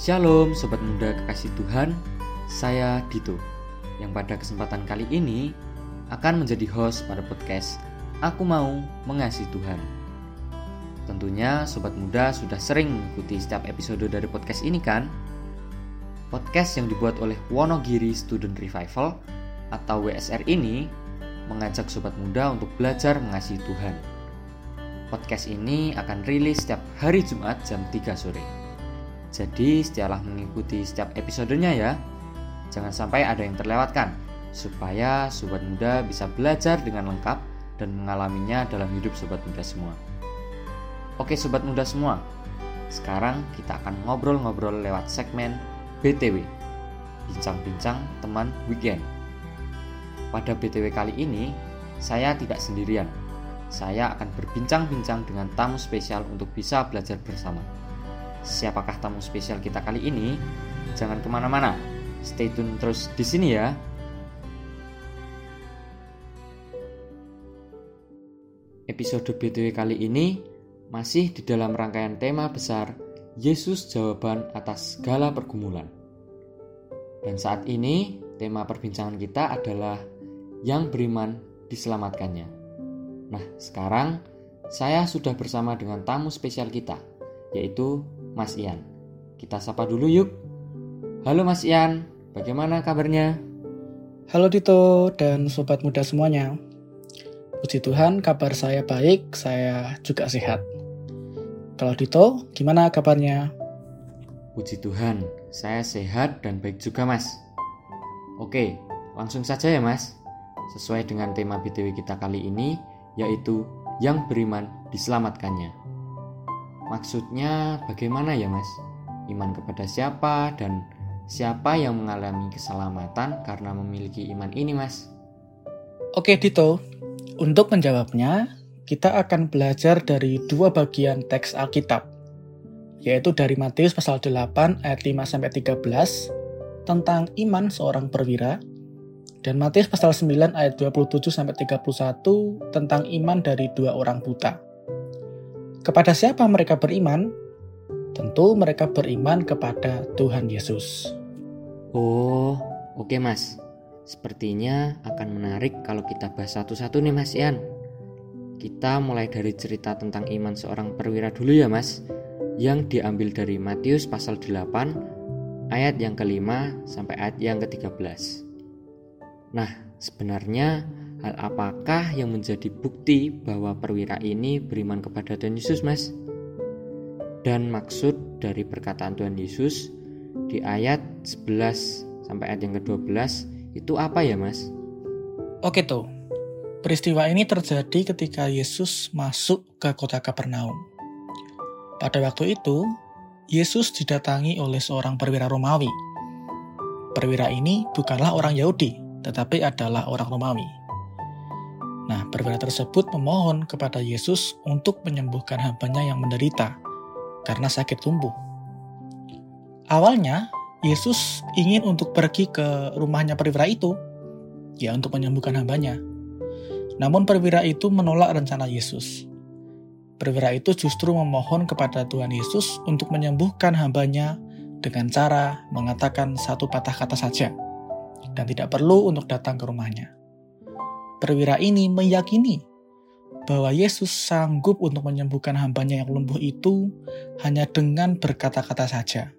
Shalom Sobat Muda Kekasih Tuhan, saya Dito yang pada kesempatan kali ini akan menjadi host pada podcast Aku Mau Mengasihi Tuhan. Tentunya Sobat Muda sudah sering mengikuti setiap episode dari podcast ini kan? Podcast yang dibuat oleh Wonogiri Student Revival atau WSR ini mengajak Sobat Muda untuk belajar mengasihi Tuhan. Podcast ini akan rilis setiap hari Jumat jam 3 sore. Jadi setialah mengikuti setiap episodenya ya. Jangan sampai ada yang terlewatkan, supaya Sobat Muda bisa belajar dengan lengkap dan mengalaminya dalam hidup Sobat Muda semua. Oke Sobat Muda semua, sekarang kita akan ngobrol-ngobrol lewat segmen BTW, Bincang-Bincang Teman Weekend. Pada BTW kali ini, saya tidak sendirian. Saya akan berbincang-bincang dengan tamu spesial untuk bisa belajar bersama. Siapakah tamu spesial kita kali ini? Jangan ke mana-mana, stay tune terus di sini ya. Episode BTW kali ini masih di dalam rangkaian tema besar Yesus jawaban atas segala pergumulan. Dan saat ini tema perbincangan kita adalah yang beriman diselamatkannya. Nah, sekarang saya sudah bersama dengan tamu spesial kita, yaitu Mas Ian. Kita sapa dulu yuk. Halo Mas Ian, bagaimana kabarnya? Halo Dito dan sobat muda semuanya. Puji Tuhan, kabar saya baik, saya juga sehat. Kalau Dito, gimana kabarnya? Puji Tuhan, saya sehat dan baik juga Mas. Oke, langsung saja ya Mas. Sesuai dengan tema BTW kita kali ini, yaitu yang beriman diselamatkannya. Maksudnya bagaimana ya Mas? Iman kepada siapa dan siapa yang mengalami keselamatan karena memiliki iman ini Mas? Oke Dito, untuk menjawabnya, kita akan belajar dari dua bagian teks Alkitab, yaitu dari Matius pasal 8 ayat 5 sampai 13 tentang iman seorang perwira dan Matius pasal 9 ayat 27 sampai 31 tentang iman dari dua orang buta. Kepada siapa mereka beriman? Tentu mereka beriman kepada Tuhan Yesus. Oh, oke Mas. Sepertinya akan menarik kalau kita bahas satu-satu nih Mas Ian. Kita mulai dari cerita tentang iman seorang perwira dulu ya Mas, yang diambil dari Matius pasal 8 ayat yang kelima sampai ayat yang ke-13. Nah, sebenarnya hal apakah yang menjadi bukti bahwa perwira ini beriman kepada Tuhan Yesus, Mas? Dan maksud dari perkataan Tuhan Yesus di ayat 11 sampai ayat yang ke-12 itu apa ya, Mas? Oke tuh, peristiwa ini terjadi ketika Yesus masuk ke kota Kapernaum. Pada waktu itu, Yesus didatangi oleh seorang perwira Romawi. Perwira ini bukanlah orang Yahudi, tetapi adalah orang Romawi. Nah, perwira tersebut memohon kepada Yesus untuk menyembuhkan hambanya yang menderita karena sakit tumbuh. Awalnya, Yesus ingin untuk pergi ke rumahnya perwira itu, ya untuk menyembuhkan hambanya. Namun perwira itu menolak rencana Yesus. Perwira itu justru memohon kepada Tuhan Yesus untuk menyembuhkan hambanya dengan cara mengatakan satu patah kata saja, dan tidak perlu untuk datang ke rumahnya. Perwira ini meyakini bahwa Yesus sanggup untuk menyembuhkan hambanya yang lumpuh itu hanya dengan berkata-kata saja.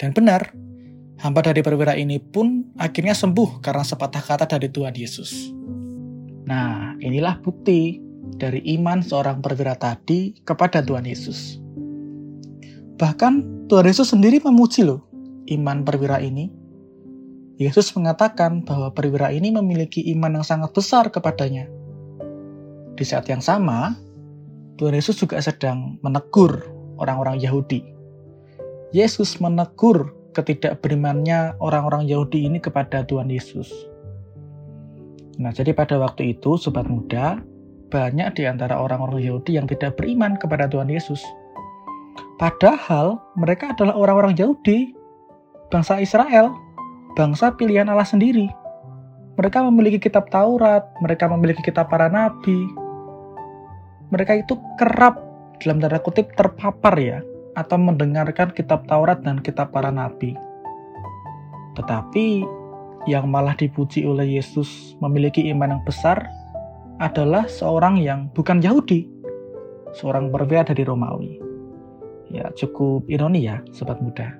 Dan benar, hamba dari perwira ini pun akhirnya sembuh karena sepatah kata dari Tuhan Yesus. Nah, inilah bukti dari iman seorang perwira tadi kepada Tuhan Yesus. Bahkan Tuhan Yesus sendiri memuji loh iman perwira ini. Yesus mengatakan bahwa perwira ini memiliki iman yang sangat besar kepadanya. Di saat yang sama, Tuhan Yesus juga sedang menegur orang-orang Yahudi Yesus menegur ketidakberimannya orang-orang Yahudi ini kepada Tuhan Yesus. Nah, jadi pada waktu itu, sobat muda, banyak di antara orang-orang Yahudi yang tidak beriman kepada Tuhan Yesus. Padahal mereka adalah orang-orang Yahudi, bangsa Israel, bangsa pilihan Allah sendiri. Mereka memiliki kitab Taurat, mereka memiliki kitab para nabi. Mereka itu kerap dalam tanda kutip terpapar ya atau mendengarkan kitab Taurat dan kitab para nabi. Tetapi yang malah dipuji oleh Yesus memiliki iman yang besar adalah seorang yang bukan Yahudi, seorang perwira dari Romawi. Ya, cukup ironi ya, sobat muda.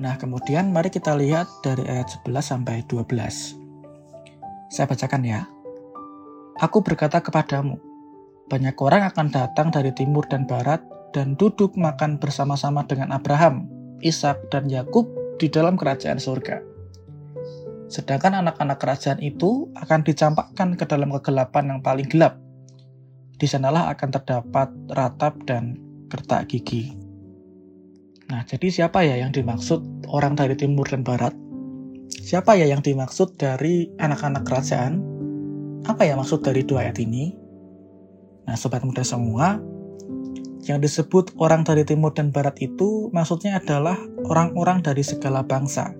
Nah, kemudian mari kita lihat dari ayat 11 sampai 12. Saya bacakan ya. Aku berkata kepadamu, banyak orang akan datang dari timur dan barat dan duduk makan bersama-sama dengan Abraham, Ishak, dan Yakub di dalam kerajaan surga. Sedangkan anak-anak kerajaan itu akan dicampakkan ke dalam kegelapan yang paling gelap. Di sanalah akan terdapat ratap dan gertak gigi. Nah, jadi siapa ya yang dimaksud orang dari timur dan barat? Siapa ya yang dimaksud dari anak-anak kerajaan? Apa ya maksud dari dua ayat ini? Nah, sobat muda semua, yang disebut orang dari timur dan barat itu maksudnya adalah orang-orang dari segala bangsa,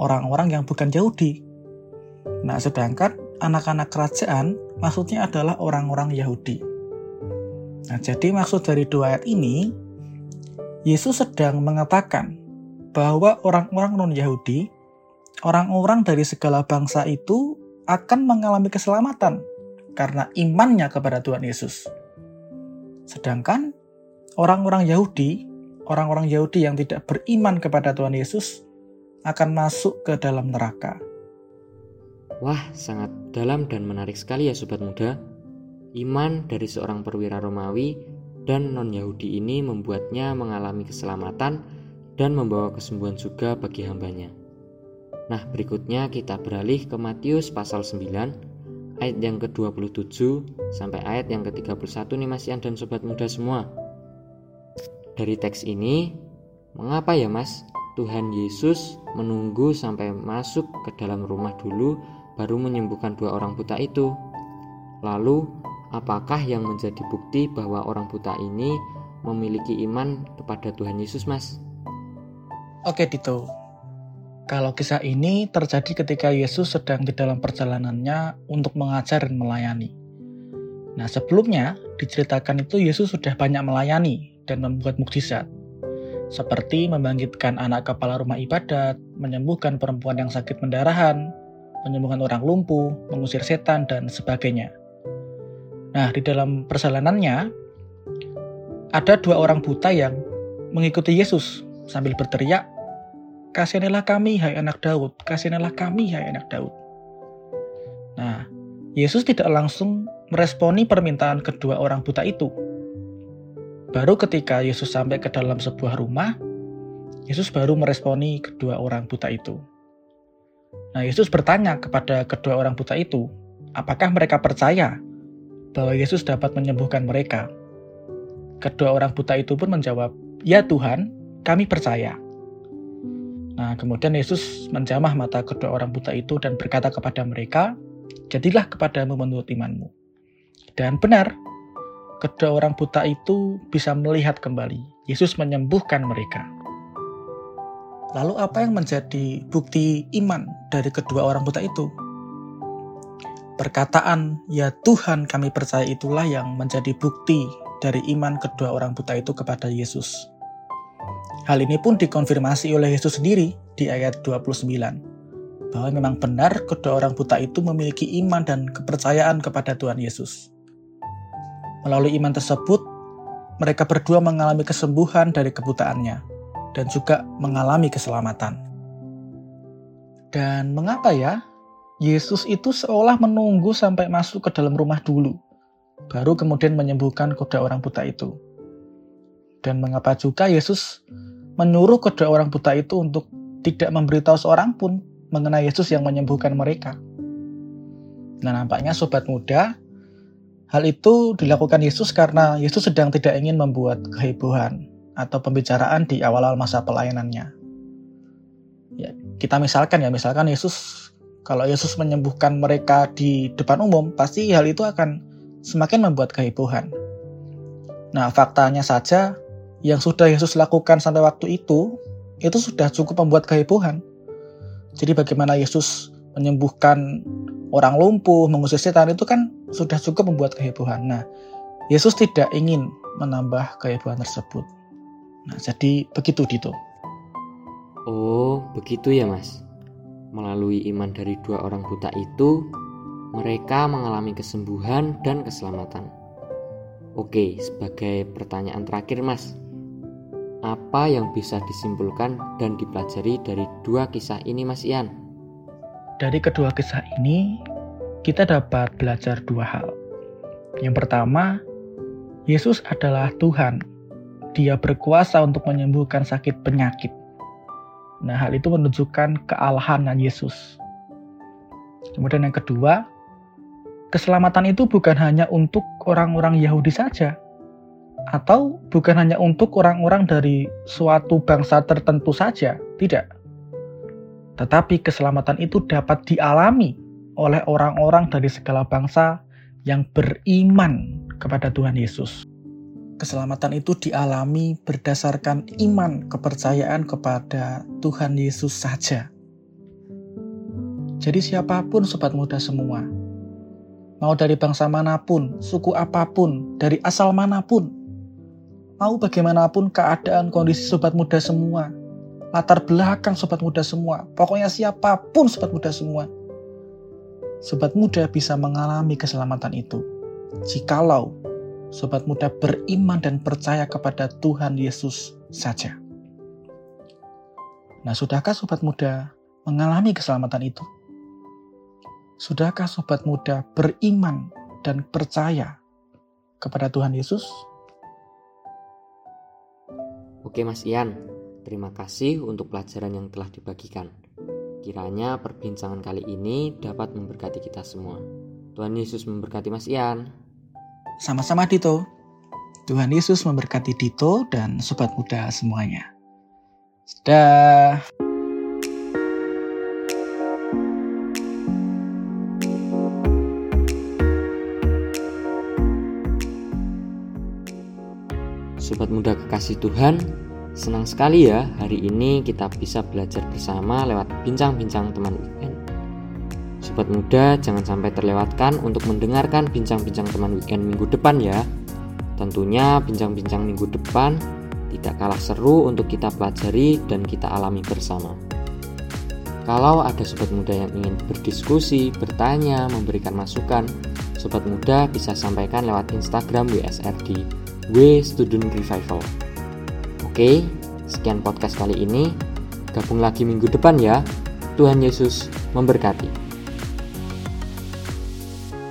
orang-orang yang bukan Yahudi. Nah, sedangkan anak-anak kerajaan maksudnya adalah orang-orang Yahudi. Nah, jadi maksud dari dua ayat ini, Yesus sedang mengatakan bahwa orang-orang non-Yahudi, orang-orang dari segala bangsa itu akan mengalami keselamatan karena imannya kepada Tuhan Yesus. Sedangkan orang-orang Yahudi, orang-orang Yahudi yang tidak beriman kepada Tuhan Yesus, akan masuk ke dalam neraka. Wah, sangat dalam dan menarik sekali ya sobat muda. Iman dari seorang perwira Romawi dan non-Yahudi ini membuatnya mengalami keselamatan dan membawa kesembuhan juga bagi hambanya. Nah, berikutnya kita beralih ke Matius pasal 9 ayat yang ke-27 sampai ayat yang ke-31 nih Mas Ian dan sobat muda semua. Dari teks ini, mengapa ya Mas Tuhan Yesus menunggu sampai masuk ke dalam rumah dulu baru menyembuhkan dua orang buta itu. Lalu, apakah yang menjadi bukti bahwa orang buta ini memiliki iman kepada Tuhan Yesus, Mas? Oke, Dito. Kalau kisah ini terjadi ketika Yesus sedang di dalam perjalanannya untuk mengajar dan melayani. Nah, sebelumnya diceritakan itu Yesus sudah banyak melayani dan membuat mukjizat seperti membangkitkan anak kepala rumah ibadat, menyembuhkan perempuan yang sakit pendarahan, menyembuhkan orang lumpuh, mengusir setan, dan sebagainya. Nah, di dalam perjalanannya, ada dua orang buta yang mengikuti Yesus sambil berteriak, Kasihanilah kami, hai anak Daud, kasihanilah kami, hai anak Daud. Nah, Yesus tidak langsung meresponi permintaan kedua orang buta itu, Baru ketika Yesus sampai ke dalam sebuah rumah, Yesus baru meresponi kedua orang buta itu. Nah, Yesus bertanya kepada kedua orang buta itu, apakah mereka percaya bahwa Yesus dapat menyembuhkan mereka? Kedua orang buta itu pun menjawab, "Ya Tuhan, kami percaya." Nah, kemudian Yesus menjamah mata kedua orang buta itu dan berkata kepada mereka, "Jadilah kepadamu menurut imanmu." Dan benar, kedua orang buta itu bisa melihat kembali. Yesus menyembuhkan mereka. Lalu apa yang menjadi bukti iman dari kedua orang buta itu? Perkataan, "Ya Tuhan, kami percaya itulah yang menjadi bukti dari iman kedua orang buta itu kepada Yesus." Hal ini pun dikonfirmasi oleh Yesus sendiri di ayat 29, bahwa memang benar kedua orang buta itu memiliki iman dan kepercayaan kepada Tuhan Yesus. Melalui iman tersebut, mereka berdua mengalami kesembuhan dari kebutaannya dan juga mengalami keselamatan. Dan mengapa ya? Yesus itu seolah menunggu sampai masuk ke dalam rumah dulu, baru kemudian menyembuhkan kedua orang buta itu. Dan mengapa juga Yesus menyuruh kedua orang buta itu untuk tidak memberitahu seorang pun mengenai Yesus yang menyembuhkan mereka. Nah, nampaknya sobat muda, Hal itu dilakukan Yesus karena Yesus sedang tidak ingin membuat kehebohan atau pembicaraan di awal-awal masa pelayanannya. Ya, kita misalkan ya, misalkan Yesus kalau Yesus menyembuhkan mereka di depan umum, pasti hal itu akan semakin membuat kehebohan. Nah, faktanya saja yang sudah Yesus lakukan sampai waktu itu, itu sudah cukup membuat kehebohan. Jadi bagaimana Yesus menyembuhkan orang lumpuh, mengusir setan itu kan sudah cukup membuat kehebohan. Nah, Yesus tidak ingin menambah kehebohan tersebut. Nah, jadi begitu Dito. Oh, begitu ya, Mas. Melalui iman dari dua orang buta itu, mereka mengalami kesembuhan dan keselamatan. Oke, sebagai pertanyaan terakhir, Mas, apa yang bisa disimpulkan dan dipelajari dari dua kisah ini, Mas Ian? Dari kedua kisah ini, kita dapat belajar dua hal. Yang pertama, Yesus adalah Tuhan. Dia berkuasa untuk menyembuhkan sakit penyakit. Nah, hal itu menunjukkan kealahanan Yesus. Kemudian yang kedua, keselamatan itu bukan hanya untuk orang-orang Yahudi saja, atau bukan hanya untuk orang-orang dari suatu bangsa tertentu saja, tidak. Tetapi keselamatan itu dapat dialami oleh orang-orang dari segala bangsa yang beriman kepada Tuhan Yesus. Keselamatan itu dialami berdasarkan iman kepercayaan kepada Tuhan Yesus saja. Jadi siapa pun sobat muda semua, mau dari bangsa mana pun, suku apa pun, dari asal mana pun, mau bagaimanapun keadaan kondisi sobat muda semua, latar belakang sobat muda semua, pokoknya siapa pun sobat muda semua, sobat muda bisa mengalami keselamatan itu. Jikalau sobat muda beriman dan percaya kepada Tuhan Yesus saja. Nah, sudahkah sobat muda mengalami keselamatan itu? Sudahkah sobat muda beriman dan percaya kepada Tuhan Yesus? Oke Mas Ian, terima kasih untuk pelajaran yang telah dibagikan. Kiranya perbincangan kali ini dapat memberkati kita semua. Tuhan Yesus memberkati Mas Ian. Sama-sama Dito. Tuhan Yesus memberkati Dito dan sobat muda semuanya. Dah. Sobat muda kekasih Tuhan, senang sekali ya hari ini kita bisa belajar bersama lewat bincang-bincang teman weekend. Sobat muda, jangan sampai terlewatkan untuk mendengarkan bincang-bincang teman weekend minggu depan ya. Tentunya bincang-bincang minggu depan tidak kalah seru untuk kita pelajari dan kita alami bersama. Kalau ada sobat muda yang ingin berdiskusi, bertanya, memberikan masukan, sobat muda bisa sampaikan lewat Instagram WSR di W Student Revival. Oke, sekian podcast kali ini. Gabung lagi minggu depan ya. Tuhan Yesus memberkati.